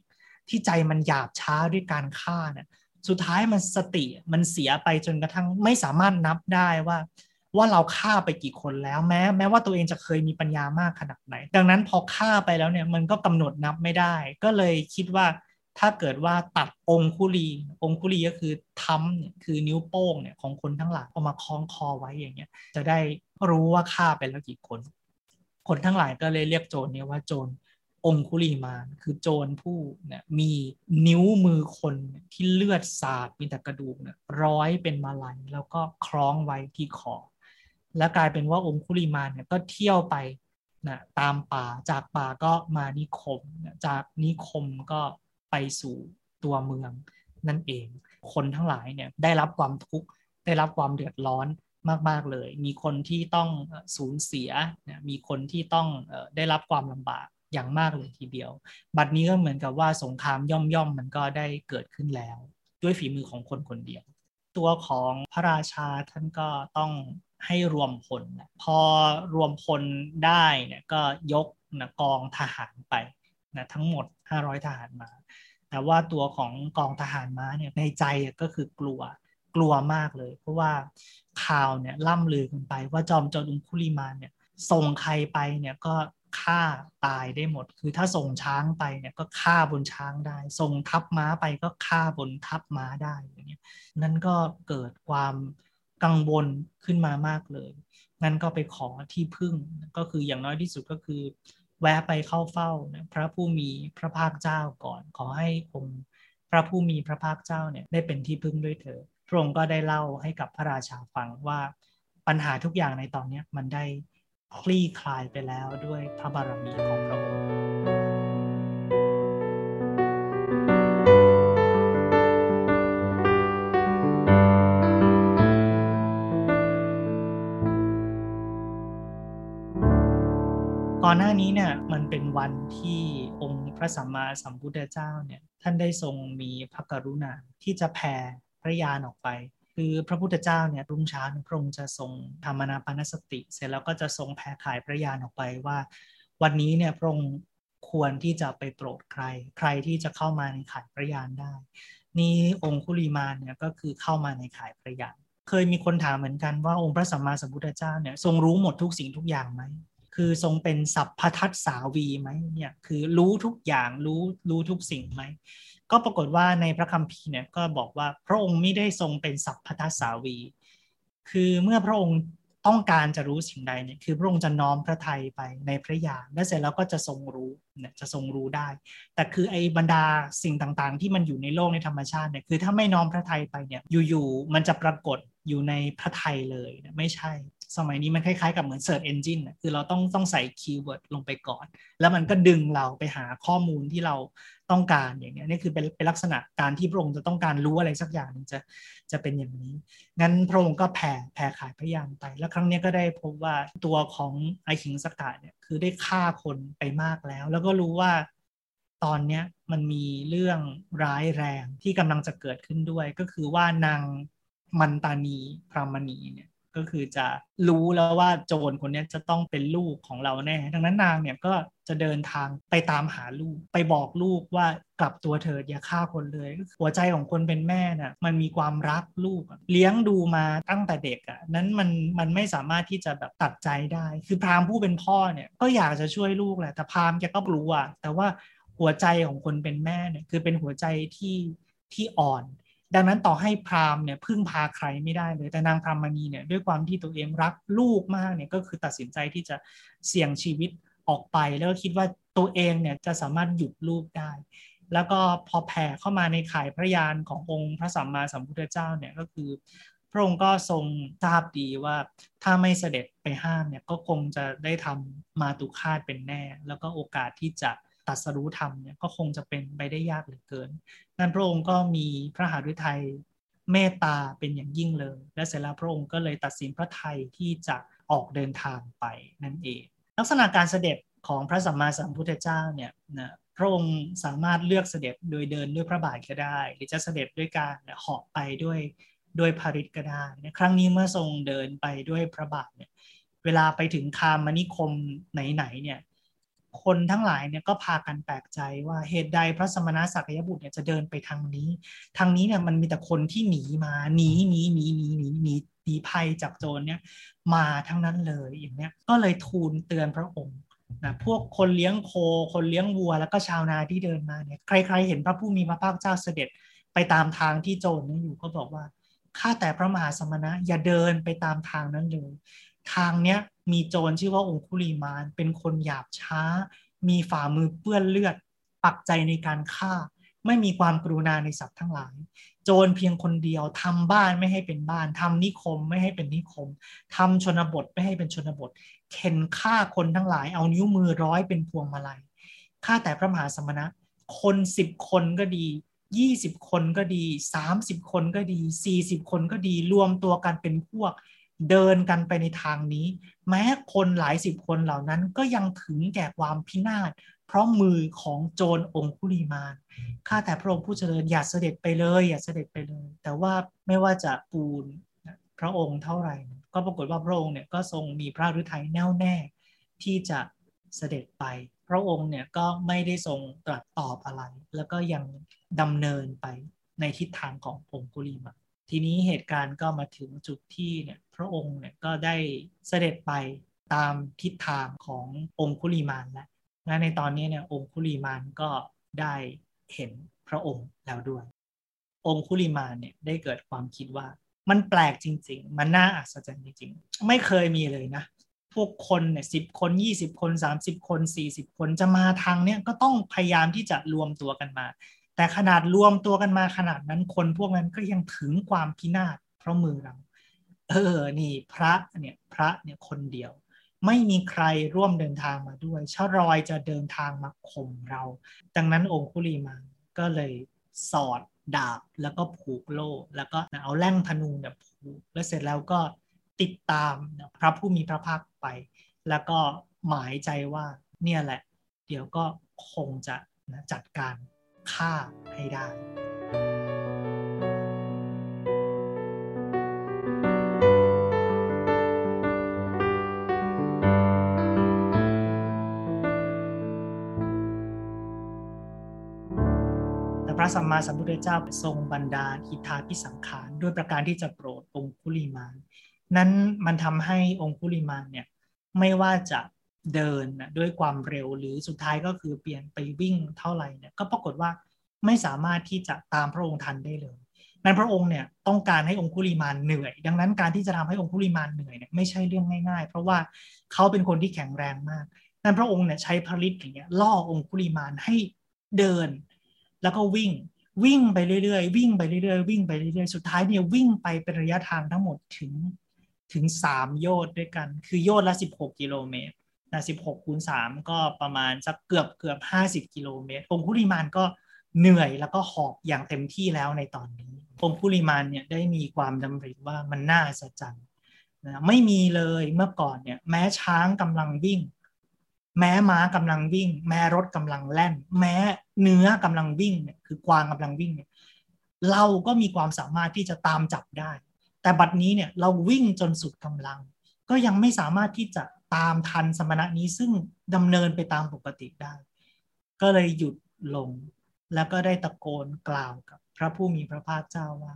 B: ที่ใจมันหยาบช้าด้วยการฆ่าเนี่ย สุดท้ายมันสติมันเสียไปจนกระทั่งไม่สามารถนับได้ว่าว่าเราฆ่าไปกี่คนแล้วแม้แม้ว่าตัวเองจะเคยมีปัญญามากขนาดไหน ดังนั้นพอฆ่าไปแล้วเนี่ยมันก็กำหนดนับไม่ได้ ก็เลยคิดว่า ถ้าเกิดว่าตัดองคุลี องคุลีก็คือทำเนี่ยคือนิ้วโป้งเนี่ยของคนทั้งหลายเอามาคล้องคอไว้อย่างเงี้ย จะได้รู้ว่าฆ่าไปแล้วกี่คน คนทั้งหลายก็เลยเรียกโจรเนี่ยว่าโจรองคุลีมานคือโจรผู้เนี่ยมีนิ้วมือคนที่เลือดสาดมีแต่กระดูกเนี่ยร้อยเป็นมาลัยแล้วก็คล้องไว้ที่คอและกลายเป็นว่าองคุลีมานเนี่ยก็เที่ยวไปนะตามป่าจากป่าก็มานิคม จากนิคมก็ ไปสู่ตัวเมืองนั่นเอง คนทั้งหลายเนี่ยได้รับความทุกข์ได้รับความเดือดร้อนมากๆเลย มีคนที่ต้องสูญเสีย มีคนที่ต้องได้รับความลำบากอย่างมากเลยทีเดียว บัดนี้ก็เหมือนกับว่าสงครามย่อมย่อมมันก็ได้เกิดขึ้นแล้ว ด้วยฝีมือของคนคนเดียว ตัวของพระราชาท่านก็ต้องให้รวมพลพอรวมพลได้เนี่ยก็ยกนะกองทหารไปนะทั้งหมด 500 ทหารมา แต่ว่าตัวของกองทหารม้าเนี่ยในใจก็คือกลัวกลัวมากเลย เพราะว่าข่าวเนี่ยล่ำลือกันไปว่าจอมโจรอุคุลิมานเนี่ยส่งใครไปเนี่ยก็ฆ่าตายได้หมด คือถ้าส่งช้างไปเนี่ยก็ฆ่าบนช้างได้ ส่งทัพม้าไปก็ฆ่าบนทัพม้าได้อย่างเงี้ยนั่นก็เกิดความกังวลขึ้นมามากเลย งั้นก็ไปขอที่พึ่งก็คืออย่างน้อยที่สุดก็คือ แวะไปเข้าเฝ้านะพระผู้มีพระภาคเจ้าก่อน ขอให้องค์พระผู้มีพระภาคเจ้าเนี่ยได้เป็นที่พึ่งด้วยเถิดพระองค์ก็ได้เล่าให้กับพระราชาฟังว่าปัญหาทุกอย่างในตอนนี้มันได้คลี่คลายไปแล้วด้วยพระบารมีของพระองค์ อนหน้านี้เนี่ยมันเป็นวันที่องค์พระสัมมาสัมพุทธเจ้าเนี่ยท่านได้ทรงมีพระกรุณาที่จะแผ่พระญาณออกไป คือพระพุทธเจ้าเนี่ยรุ่งเช้าพระองค์จะทรงธรรมนาปนสติ เสร็จแล้วก็จะทรงแผ่ขายพระญาณออกไปว่า วันนี้เนี่ยพระองค์ควรที่จะไปโปรดใคร ใครที่จะเข้ามาในขายพระญาณได้ นี่องคุลีมานเนี่ยก็คือเข้ามาในขายพระญาณเคยมีคนถามเหมือนกันว่าองค์พระสัมมาสัมพุทธเจ้าเนี่ยทรงรู้หมดทุกสิ่งทุกอย่างไหม คือทรงเป็นสัพพทัศสาวีไหมเนี่ยคือรู้ทุกอย่างรู้รู้ทุกสิ่งไหมก็ปรากฏว่าในพระคัมภีร์เนี่ยก็บอกว่าพระองค์ไม่ได้ทรงเป็นสัพพทัสสาวี คือเมื่อพระองค์ต้องการจะรู้สิ่งใดเนี่ยคือพระองค์จะน้อมพระทัยไปในพระญาณและเสร็จแล้วก็จะทรงรู้เนี่ยจะทรงรู้ได้ แต่คือไอ้บรรดาสิ่งต่างๆ ที่มันอยู่ในโลกในธรรมชาติเนี่ยคือถ้าไม่น้อมพระทัยไปเนี่ยอยู่ๆมันจะปรากฏอยู่ในพระทัยเลยไม่ใช่ สมัยนี้มันคล้ายๆกับเหมือน Search Engine คือเราต้องต้องใส่ keyword ลงไปก่อน แล้วมันก็ดึงเราไปหาข้อมูลที่เราต้องการอย่างเงี้ยนี่คือเป็นเป็นลักษณะการที่พระองค์จะต้องการรู้อะไรสักอย่างจะจะเป็นอย่างนี้ งั้นพระองค์ก็แผ่แผ่ข่ายพระญาณไป แล้วครั้งนี้ก็ได้พบว่าตัวของไอคิงสกัดเนี่ยคือได้ฆ่าคนไปมากแล้ว แล้วก็รู้ว่าตอนเนี้ยมันมีเรื่องร้ายแรงที่กำลังจะเกิดขึ้นด้วย ก็คือว่านางมันตานีพรามณีเนี่ย ก็คือจะรู้แล้วว่าโจรคนนี้จะต้องเป็นลูกของเราแน่ ดังนั้นนางเนี่ยก็จะเดินทางไปตามหาลูก ไปบอกลูกว่ากลับตัวเถิดอย่าฆ่าคนเลย หัวใจของคนเป็นแม่น่ะมันมีความรักลูกเลี้ยงดูมาตั้งแต่เด็กอะนั้นมันมันไม่สามารถที่จะแบบตัดใจได้ คือพรามผู้เป็นพ่อเนี่ยก็อยากจะช่วยลูกแหละแต่พรามแกก็รู้อะแต่ว่าหัวใจของคนเป็นแม่เนี่ยคือเป็นหัวใจที่ที่อ่อน ดังนั้นต่อให้พราหมณ์เนี่ยพึ่งพาใครไม่ได้เลย แต่นางพรามณีเนี่ยด้วยความที่ตัวเองรักลูกมากเนี่ยก็คือตัดสินใจที่จะเสี่ยงชีวิตออกไป แล้วก็คิดว่าตัวเองเนี่ยจะสามารถหยุดลูกได้ แล้วก็พอแผ่เข้ามาในข่ายพระยานขององค์พระสัมมาสัมพุทธเจ้าเนี่ยก็คือ พระองค์ก็ทรงทราบดีว่าถ้าไม่เสด็จไปห้ามเนี่ยก็คงจะได้ทำมาตุคาตเป็นแน่ แล้วก็โอกาสที่จะ ตัดสรู้ธรรมเนี่ยก็คงจะเป็นไปได้ยากเหลือเกินนั่นพระองค์ก็มีพระหฤทัยเมตตาเป็นอย่างยิ่งเลย และเสร็จแล้วพระองค์ก็เลยตัดสินพระไทยที่จะออกเดินทางไปนั่นเอง ลักษณะการเสด็จของพระสัมมาสัมพุทธเจ้าเนี่ยนะพระองค์สามารถเลือกเสด็จโดยเดินด้วยพระบาทก็ได้ หรือจะเสด็จด้วยการเหาะไปด้วยด้วยพาริตก็ได้นะครั้งนี้เมื่อทรงเดินไปด้วยพระบาทเนี่ยเวลาไปถึงคามนิคมไหนๆเนี่ย คนทั้งหลายเนี่ยก็พากันแปลกใจว่าเหตุใดพระสมณะสักยบุตรเนี่ยจะเดินไปทางนี้ ทางนี้เนี่ยมันมีแต่คนที่หนีมาหนีหนีหนีหนีหนีหนีหนีภัยจากโจรเนี่ยมาทั้งนั้นเลยอย่างเนี้ยก็เลยทูลเตือนพระองค์นะพวกคนเลี้ยงโค คนเลี้ยงวัว แล้วก็ชาวนาที่เดินมาเนี่ยใคร ๆ เห็นพระผู้มีพระภาคเจ้าเสด็จไปตามทางที่โจรนั้นอยู่ก็บอกว่าข้าแต่พระมหาสมณะอย่าเดินไปตามทางนั้นเลย ทางเนี้ยมีโจรชื่อว่าองคุลีมาน เป็นคนหยาบช้า มีฝ่ามือเปื้อนเลือด ปักใจในการฆ่า ไม่มีความกรุณาในสัตว์ทั้งหลาย โจรเพียงคนเดียวทำบ้านไม่ให้เป็นบ้านทำนิคมไม่ให้เป็นนิคมทำชนบทไม่ให้เป็นชนบท เข็นฆ่าคนทั้งหลาย เอานิ้วมือร้อยเป็นพวงมาลัยฆ่าแต่พระมหาสมณะ คนสิบคนก็ดียี่สิบคนก็ดีสามสิบคนก็ดีสี่สิบคนก็ดีรวมตัวกันเป็นพวก เดินกันไปในทางนี้ แม้คนหลายสิบคนเหล่านั้นก็ยังถึงแก่ความพินาศเพราะมือของโจรองคุลีมานข้าแต่พระองค์ผู้เจริญอย่าเสด็จไปเลย อย่าเสด็จไปเลย แต่ว่าไม่ว่าจะปูนพระองค์เท่าไหร่ ก็ปรากฏว่าพระองค์เนี่ยก็ทรงมีพระฤทัยแน่วแน่ ที่จะเสด็จไป พระองค์เนี่ยก็ไม่ได้ทรงตรัสตอบอะไร แล้วก็ยังดำเนินไปในทิศทางขององคุลีมา ทีนี้เหตุการณ์ก็มาถึงจุดที่เนี่ยพระองค์เนี่ยก็ได้เสด็จไปตามทิศทางขององคุลีมานแล้วและในตอนนี้เนี่ยองคุลีมานก็ได้เห็นพระองค์แล้วด้วย องคุลีมานเนี่ยได้เกิดความคิดว่ามันแปลกจริง ๆ มันน่าอัศจรรย์จริงๆ ไม่เคยมีเลยนะ พวกคนเนี่ยสิบคนยี่สิบคนสามสิบคนสี่สิบคนจะมาทางเนี้ยก็ต้องพยายามที่จะรวมตัวกันมา แต่ขนาดรวมตัวกันมาขนาดนั้นคนพวกนั้นก็ยังถึงความพินาศเพราะมือเรา เออ นี่พระเนี่ยพระเนี่ยคนเดียว ไม่มีใครร่วมเดินทางมาด้วยชรอยจะเดินทางมาข่มเรา ดังนั้นองคุลีมาก็เลยสอดดาบแล้วก็ผูกโล่แล้วก็เอาแล่งธนูเนี่ยผูกแล้วเสร็จแล้วก็ติดตามพระผู้มีพระภาคไป แล้วก็หมายใจว่าเนี่ยแหละ เดี๋ยวก็คงจะจัดการ ฆ่าให้ได้พระสัมมาสัมพุทธเจ้าทรงบันดาลอิทาพิสังขารด้วยประการที่จะโปรดองคุลิมาน นั้นมันทำให้องคุลิมานเนี่ยไม่ว่าจะ เดินนะด้วยความเร็วหรือสุดท้ายก็คือเปลี่ยนไปวิ่งเท่าไหร่เนี่ยก็ปรากฏว่าไม่สามารถที่จะตามพระองค์ทันได้เลยนั้นพระองค์เนี่ยต้องการให้องคุลิมานเหนื่อย ดังนั้นการที่จะทำให้องคุลิมานเหนื่อยเนี่ยไม่ใช่เรื่องง่ายๆ เพราะว่าเขาเป็นคนที่แข็งแรงมาก นั้นพระองค์เนี่ยใช้ผลิตอย่างเงี้ยล่อองคุลิมานให้เดิน แล้วก็วิ่งวิ่งไปเรื่อยๆ วิ่งไปเรื่อยๆ วิ่งไปเรื่อยๆ สุดท้ายเนี่ยวิ่งไปเป็นระยะทางทั้งหมดถึงถึงสามโยชน์ด้วยกัน คือโยชน์ละสิบหกกิโลเมตร นะสิบหกคูณสามก็ประมาณสักเกือบเกือบห้าสิบกิโลเมตร องคุลิมานก็เหนื่อยแล้วก็หอบอย่างเต็มที่แล้วในตอนนี้ องคุลิมานเนี่ยได้มีความดำริว่ามันน่าสะใจนะไม่มีเลยเมื่อก่อนเนี่ย แม้ช้างกำลังวิ่ง แม้ม้ากำลังวิ่ง แม้รถกำลังแล่น แม้เนื้อกำลังวิ่งเนี่ยคือกวางกำลังวิ่งเนี่ยเราก็มีความสามารถที่จะตามจับได้ แต่บัดนี้เนี่ยเราวิ่งจนสุดกำลัง ก็ยังไม่สามารถที่จะ ตามทันสมณะนี้ซึ่งดำเนินไปตามปกติได้ ก็เลยหยุดลง แล้วก็ได้ตะโกนกล่าวกับพระผู้มีพระภาคเจ้าว่า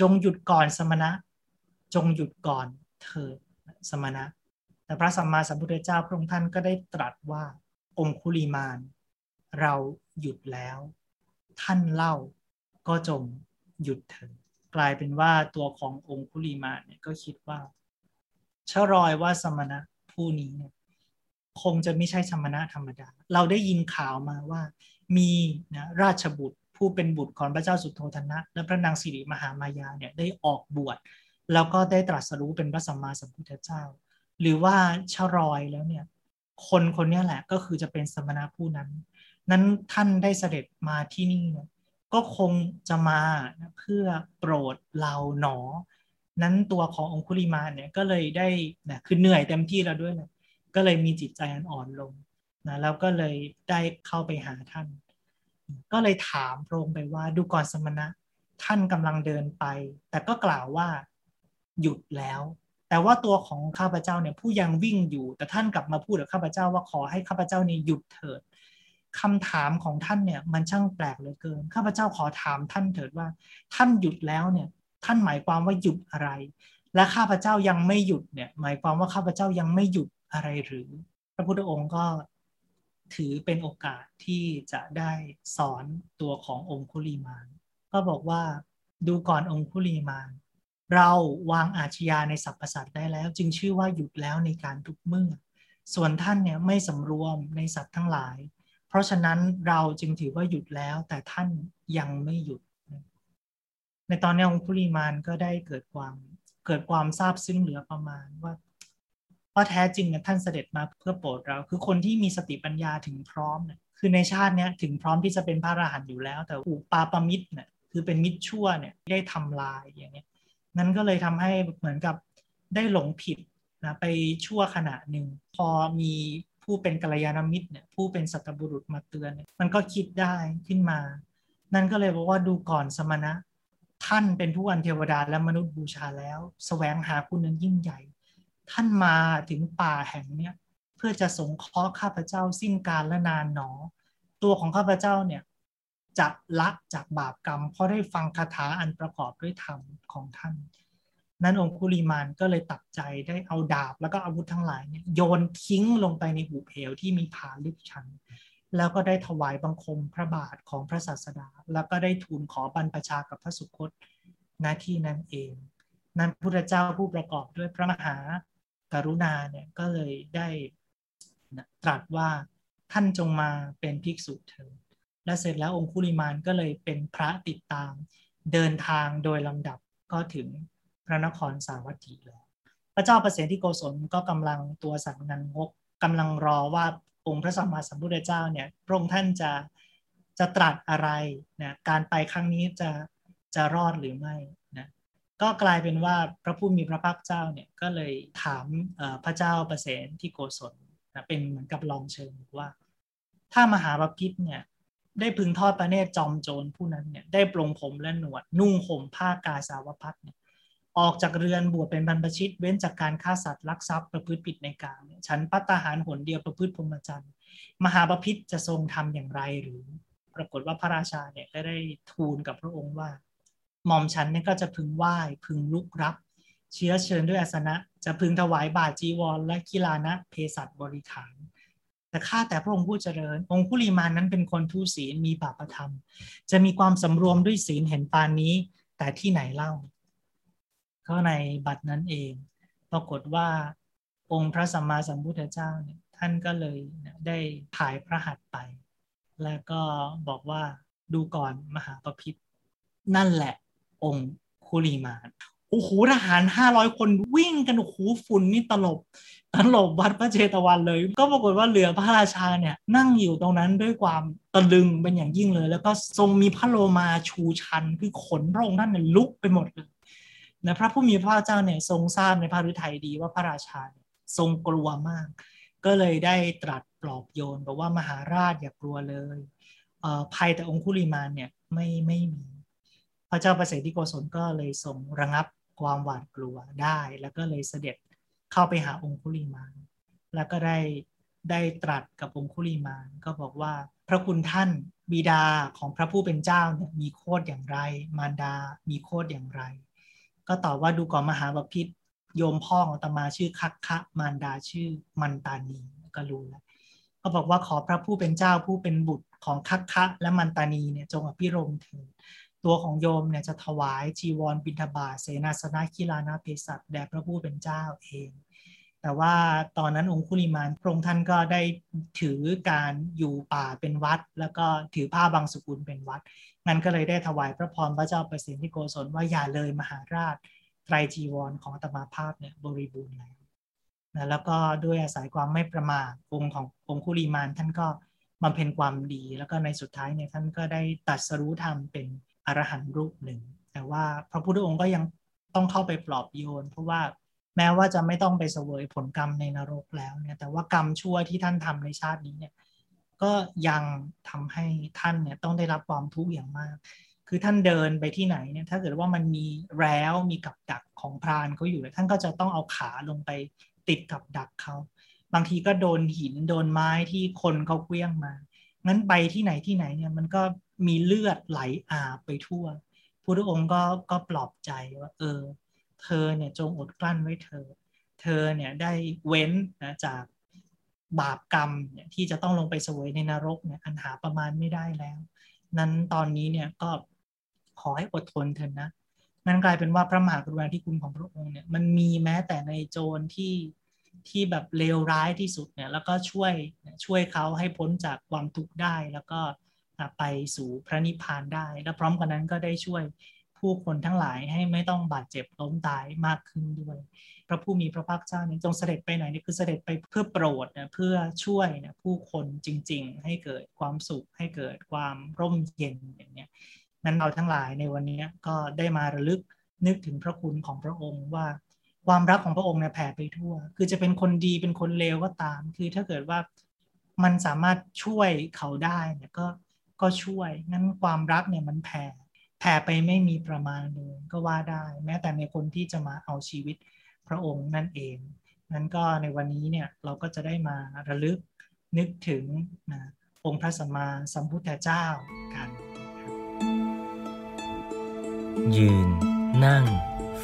B: จงหยุดก่อนสมณะ จงหยุดก่อนเถิดสมณะ แต่พระสัมมาสัมพุทธเจ้าพระองค์ท่านก็ได้ตรัสว่าองคุลีมานเราหยุดแล้ว ท่านเล่าก็จงหยุดเถิดกลายเป็นว่าตัวขององคุลีมานเนี่ยก็คิดว่า ชรอยว่าสมณะผู้นี้เนี่ยคงจะไม่ใช่สมณะธรรมดา เราได้ยินข่าวมาว่า มีนะราชบุตรผู้เป็นบุตรของพระเจ้าสุโธธนะ และพระนางสิริมหามายาเนี่ยได้ออกบวชแล้วก็ได้ตรัสรู้เป็นพระสัมมาสัมพุทธเจ้า หรือว่าชรอยแล้วเนี่ย คนคนนี้แหละก็คือจะเป็นสมณะผู้นั้น นั้นท่านได้เสด็จมาที่นี่เนี่ยก็คงจะมาเพื่อโปรดเราหนอ นั้นตัวขององคุลิมาเนี่ยก็เลยได้นะคือเหนื่อยเต็มที่แล้วด้วยเลยก็เลยมีจิตใจอ่อนลงนะแล้วก็เลยได้เข้าไปหาท่าน ก็เลยถามพระองค์ไปว่าดูก่อนสมณะท่านกำลังเดินไป แต่ก็กล่าวว่าหยุดแล้ว แต่ว่าตัวของข้าพเจ้าเนี่ยผู้ยังวิ่งอยู่ แต่ท่านกลับมาพูดกับข้าพเจ้าว่าขอให้ข้าพเจ้านี่หยุดเถิดคำถามของท่านเนี่ยมันช่างแปลกเหลือเกิน ข้าพเจ้าขอถามท่านเถิดว่า ท่านหยุดแล้วเนี่ย ท่านหมายความว่าหยุดอะไร และข้าพเจ้ายังไม่หยุดเนี่ยหมายความว่าข้าพเจ้ายังไม่หยุดอะไรหรือ พระพุทธองค์ก็ถือเป็นโอกาสที่จะได้สอนตัวขององคุลีมาน ก็บอกว่าดูก่อนองคุลีมาน เราวางอาชญาในสรรพสัตว์ได้แล้ว จึงชื่อว่าหยุดแล้วในการทุกเมื่อ ส่วนท่านเนี่ยไม่สำรวมในสัตว์ทั้งหลาย เพราะฉะนั้นเราจึงถือว่าหยุดแล้วแต่ท่านยังไม่หยุด ในตอนนี้องคุลีมานก็ได้เกิดความเกิดความทราบซึ้งเหลือประมาณว่าเพราะแท้จริงท่านเสด็จมาเพื่อโปรดเรา คือคนที่มีสติปัญญาถึงพร้อมเนี่ยคือในชาติเนี้ยถึงพร้อมที่จะเป็นพระอรหันต์อยู่แล้ว แต่อุปาปมิตรเนี่ยคือเป็นมิตรชั่วเนี่ยได้ทำลายอย่างเนี้ยนั้นก็เลยทำให้เหมือนกับได้หลงผิดนะไปชั่วขณะหนึ่ง พอมีผู้เป็นกัลยาณมิตรเนี่ยผู้เป็นสัตบุรุษมาเตือนนมันก็คิดได้ขึ้นมา นั่นก็เลยบอกว่าดูก่อนสมณะ ท่านเป็นผู้อันเทวดาและมนุษย์บูชาแล้วสแสวงหาคุณนั้นยิ่งใหญ่ ท่านมาถึงป่าแห่งเนี้ยเพื่อจะสงเคราะห์ข้าพเจ้าสิ้นการและนานหนอ ตัวของข้าพเจ้าเนี่ยจะละจากบาปกรรม เพราะได้ฟังคาถาอันประกอบด้วยธรรมของท่าน นั้นองคุลิมานก็เลยตัดใจได้เอาดาบแล้วก็อาวุธทั้งหลายเนี่ยโยนทิ้งลงไปในหุบเหวที่มีผาลึกชัน แล้วก็ได้ถวายบังคมพระบาทของพระศาสดา แล้วก็ได้ทูลขอบรรพชากับพระสุคตหน้าที่นั้นเอง นั้นพระเจ้าผู้ประกอบด้วยพระมหากรุณาเนี่ยก็เลยได้ตรัสว่าท่านจงมาเป็นภิกษุเถิดและเสร็จแล้วองคุลิมานก็เลยเป็นพระติดตามเดินทางโดยลำดับก็ถึงพระนครสาวัตถีแล้ว พระเจ้าประเสริฐที่โกศลก็กำลังตัวสังนันงกกำลังรอว่า องค์พระสัมมาสัมพุทธเจ้าเนี่ยพระองค์ท่านจะจะตรัสอะไรนะการไปครั้งนี้จะจะรอดหรือไม่นะก็กลายเป็นว่าพระผู้มีพระภาคเจ้าเนี่ยก็เลยถามพระเจ้าประเสฐที่โกศลนะเป็นเหมือนกับลองเชิงว่า ถ้ามหาบพิษเนี่ยได้พึงทอดประเนตรจอมโจรผู้นั้นเนี่ยได้ปลงผมและหนวดนุ่งห่มผ้ากาสาวพัดเนี่ย ออกจากเรือนบวชเป็นบรรพชิต เว้นจากการฆ่าสัตว์ลักทรัพย์ประพฤติผิดในกลางฉันปัตตาหารหนเดียวประพฤติพรหมจรรย์ มหาบพิษจะทรงทำอย่างไรหรือ ปรากฏว่าพระราชาเนี่ยก็ได้ทูลกับพระองค์ว่า หม่อมฉันเนี่ยก็จะพึงไหว้พึงลุกรับ เชื้อเชิญด้วยอาสนะ จะพึงถวายบาจีวร และกีฬานะเพศัตบริขารแต่ข้าแต่พระองค์ผู้เจริญ องคุลีมานนั้นเป็นคนทุศีลมีบาปธรรม จะมีความสำรวมด้วยศีลเห็นปานนี้ แต่ที่ไหนเล่า ก็ในบัตรนั้นเอง ปรากฏว่าองค์พระสัมมาสัมพุทธเจ้าเนี่ยท่านก็เลยได้ถ่ายพระหัตถ์ไป แล้วก็บอกว่าดูก่อนมหาปพิธนั่นแหละองค์คุลีมานโอ้โหทหารห้าร้อยคนวิ่งกันโอ้โหฝุ่นนี่ตลบตลบวัดพระเจตวันเลย ก็ปรากฏว่าเหลือพระราชาเนี่ยนั่งอยู่ตรงนั้นด้วยความตะลึงเป็นอย่างยิ่งเลย แล้วก็ทรงมีพระโลมาชูชัน คือขนพระองค์ท่านเนี่ยลุกไปหมดเลย นะพระผู้มีพระเจ้าเนี่ยทรงทราบในพระฤทัยดีว่าพระราชาทรงกลัวมาก ก็เลยได้ตรัสปลอบโยนบอกว่ามหาราชอย่ากลัวเลยภัยแต่องคุลิมานเนี่ยไม่ไม่มี พระเจ้าประเสริฐที่โกศลก็เลยทรงระงับความหวาดกลัวได้ แล้วก็เลยเสด็จเข้าไปหาองคุลีมาน แล้วก็ได้ได้ตรัสกับองคุลีมานก็บอกว่าพระคุณท่านบิดาของพระผู้เป็นเจ้าเนี่ยมีโคดอย่างไร มารดามีโคดอย่างไร ก็ตอบว่าดูก่อนมหาบพิษโยมพ่อของตมาชื่อคักคะมารดาชื่อมันตานีก็รู้แล้วก็บอกว่าขอพระผู้เป็นเจ้าผู้เป็นบุตรของคักคะและมันตานีเนี่ยจงอภิรมเถิดตัวของโยมเนี่ยจะถวายจีวรบิณฑบาตเสนาสนะกิลานาเภสัชแด่พระผู้เป็นเจ้าเอง แต่ว่าตอนนั้นองคุลิมานพระองค์ท่านก็ได้ถือการอยู่ป่าเป็นวัด แล้วก็ถือผ้าบางสกุลเป็นวัด งั้นก็เลยได้ถวายพระพรพระเจ้าประสิทธิโกศลว่าอย่าเลยมหาราชไตรจีวรของตมาภาพเนี่ยบริบูรณ์แล้วนะแล้วก็ด้วยอาศัยความไม่ประมาทองค์ขององคุลิมานท่านก็บำเพ็ญความดี แล้วก็ในสุดท้ายเนี่ยท่านก็ได้ตัดสรู้ธรรมเป็นอรหันต์รูปหนึ่ง แต่ว่าพระพุทธองค์ก็ยังต้องเข้าไปปลอบโยน เพราะว่าแม้ว่าจะไม่ต้องไปเสวยผลกรรมในนรกแล้วเนี่ยแต่ว่ากรรมชั่วที่ท่านทำในชาตินี้เนี่ย ก็ยังทำให้ท่านเนี่ยต้องได้รับความทุกข์อย่างมาก คือท่านเดินไปที่ไหนเนี่ยถ้าเกิดว่ามันมีแร้วมีกับดักของพรานเขาอยู่ท่านก็จะต้องเอาขาลงไปติดกับดักเขาบางทีก็โดนหินโดนไม้ที่คนเขาเคลี้ยงมางั้นไปที่ไหนที่ไหนเนี่ยมันก็มีเลือดไหลอาบไปทั่วพุทธองค์ก็ก็ปลอบใจว่าเออ เธอเนี่ยจงอดกลั้นไว้เธอ เธอเนี่ยได้เว้นนะจาก บาปกรรมเนี่ยที่จะต้องลงไปสวยในนรกเนี่ยอันหาประมาณไม่ได้แล้ว นั้นตอนนี้เนี่ยก็ขอให้อดทนเถอะนะนั่นกลายเป็นว่าพระมหากรุณาธิคุณของพระองค์เนี่ยมันมีแม้แต่ในโจรที่ที่แบบเลวร้ายที่สุดเนี่ยแล้วก็ช่วยช่วยเขาให้พ้นจากความทุกข์ได้แล้วก็ไปสู่พระนิพพานได้ และพร้อมกันนั้นก็ได้ช่วย ผู้คนทั้งหลายให้ไม่ต้องบาดเจ็บล้มตายมากขึ้นด้วย พระผู้มีพระภาคเจ้านี่จงเสด็จไปไหนนี่คือเสด็จไปเพื่อโปรดนะเพื่อช่วยนะผู้คนจริง ๆ ให้เกิดความสุขให้เกิดความร่มเย็นอย่างเนี้ยนั้นเราทั้งหลายในวันนี้ก็ได้มาระลึกนึกถึงพระคุณของพระองค์ว่าความรักของพระองค์เนี่ยแผ่ไปทั่ว คือจะเป็นคนดีเป็นคนเลวก็ตาม คือถ้าเกิดว่ามันสามารถช่วยเขาได้เนี่ยก็ก็ช่วย งั้นความรักเนี่ยมันแผ่ แผ่ไปไม่มีประมาณเลยก็ว่าได้ แม้แต่ในคนที่จะมาเอาชีวิตพระองค์นั่นเอง นั้นก็ในวันนี้เนี่ยเราก็จะได้มาระลึกนึกถึงนะองค์พระสัมมาสัมพุทธเจ้ากัน
A: ยืน นั่ง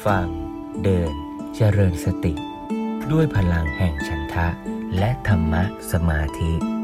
A: ฟัง เดิน เจริญสติ ด้วยพลังแห่งฉันทะ และธรรมะสมาธิ